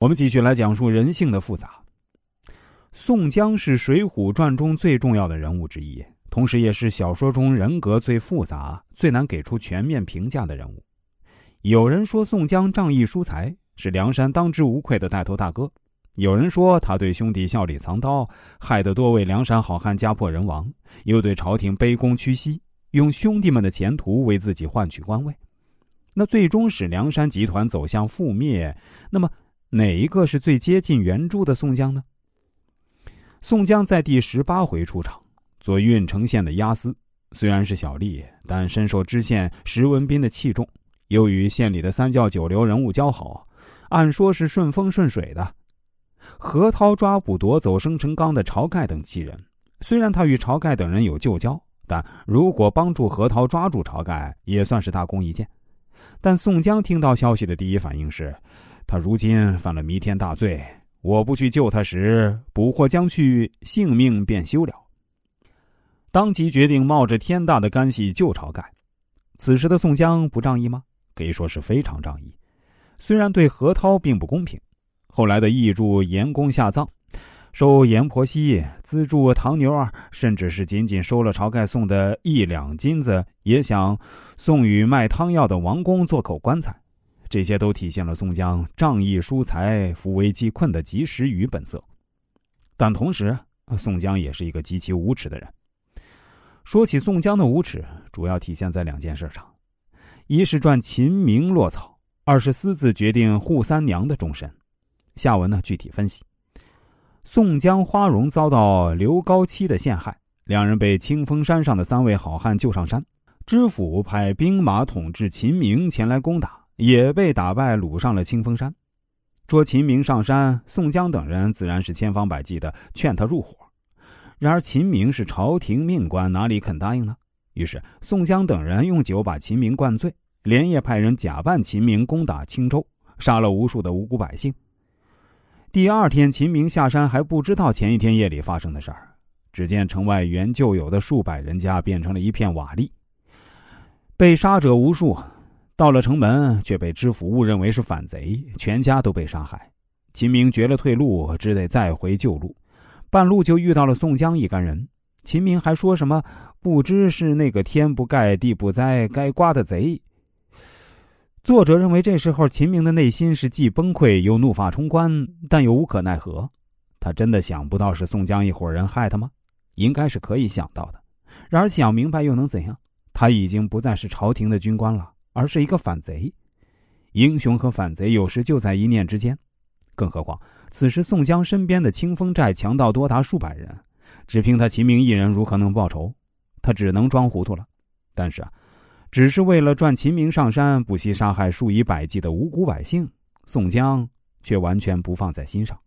我们继续来讲述人性的复杂。宋江是《水浒传》中最重要的人物之一，同时也是小说中人格最复杂、最难给出全面评价的人物。有人说宋江仗义疏财，是梁山当之无愧的带头大哥；有人说他对兄弟笑里藏刀，害得多位梁山好汉家破人亡，又对朝廷卑躬屈膝，用兄弟们的前途为自己换取官位。那最终使梁山集团走向覆灭，那么哪一个是最接近原著的宋江呢？宋江在第十八回出场，做郓城县的押司，虽然是小吏，但深受知县石文斌的器重，又与县里的三教九流人物交好，按说是顺风顺水的。何涛抓捕夺走生辰纲的晁盖等七人，虽然他与晁盖等人有旧交，但如果帮助何涛抓住晁盖，也算是大功一件。但宋江听到消息的第一反应是，他如今犯了弥天大罪。我不去救他时，捕获将去，性命便休了。当即决定冒着天大的干系救晁盖。此时的宋江不仗义吗？可以说是非常仗义。虽然对何涛并不公平，后来的义助严公下葬，收阎婆惜，资助唐牛儿，甚至是仅仅收了晁盖送的一两金子，也想送与卖汤药的王公做口棺材。这些都体现了宋江仗义疏财、扶危济困的及时雨本色，但同时，宋江也是一个极其无耻的人。说起宋江的无耻，主要体现在两件事上：一是赚秦明落草，二是私自决定扈三娘的终身。下文呢，具体分析。宋江、花荣遭到刘高七的陷害，两人被清风山上的三位好汉救上山，知府派兵马统治秦明前来攻打。也被打败，掳上了清风山，捉秦明上山。宋江等人自然是千方百计的劝他入伙，然而秦明是朝廷命官，哪里肯答应呢？于是宋江等人用酒把秦明灌醉，连夜派人假扮秦明攻打青州，杀了无数的无辜百姓。第二天，秦明下山还不知道前一天夜里发生的事儿，只见城外原旧有的数百人家变成了一片瓦砾，被杀者无数。到了城门，却被知府误认为是反贼，全家都被杀害。秦明绝了退路，只得再回旧路。半路就遇到了宋江一干人。秦明还说什么不知是那个天不盖地不栽该刮的贼。作者认为这时候秦明的内心是既崩溃又怒发冲冠，但又无可奈何。他真的想不到是宋江一伙人害他吗？应该是可以想到的。然而想明白又能怎样？他已经不再是朝廷的军官了。而是一个反贼，英雄和反贼有时就在一念之间。更何况此时宋江身边的清风寨强盗多达数百人，只凭他秦明一人如何能报仇？他只能装糊涂了。但是啊，只是为了赚秦明上山，不惜杀害数以百计的无辜百姓，宋江却完全不放在心上。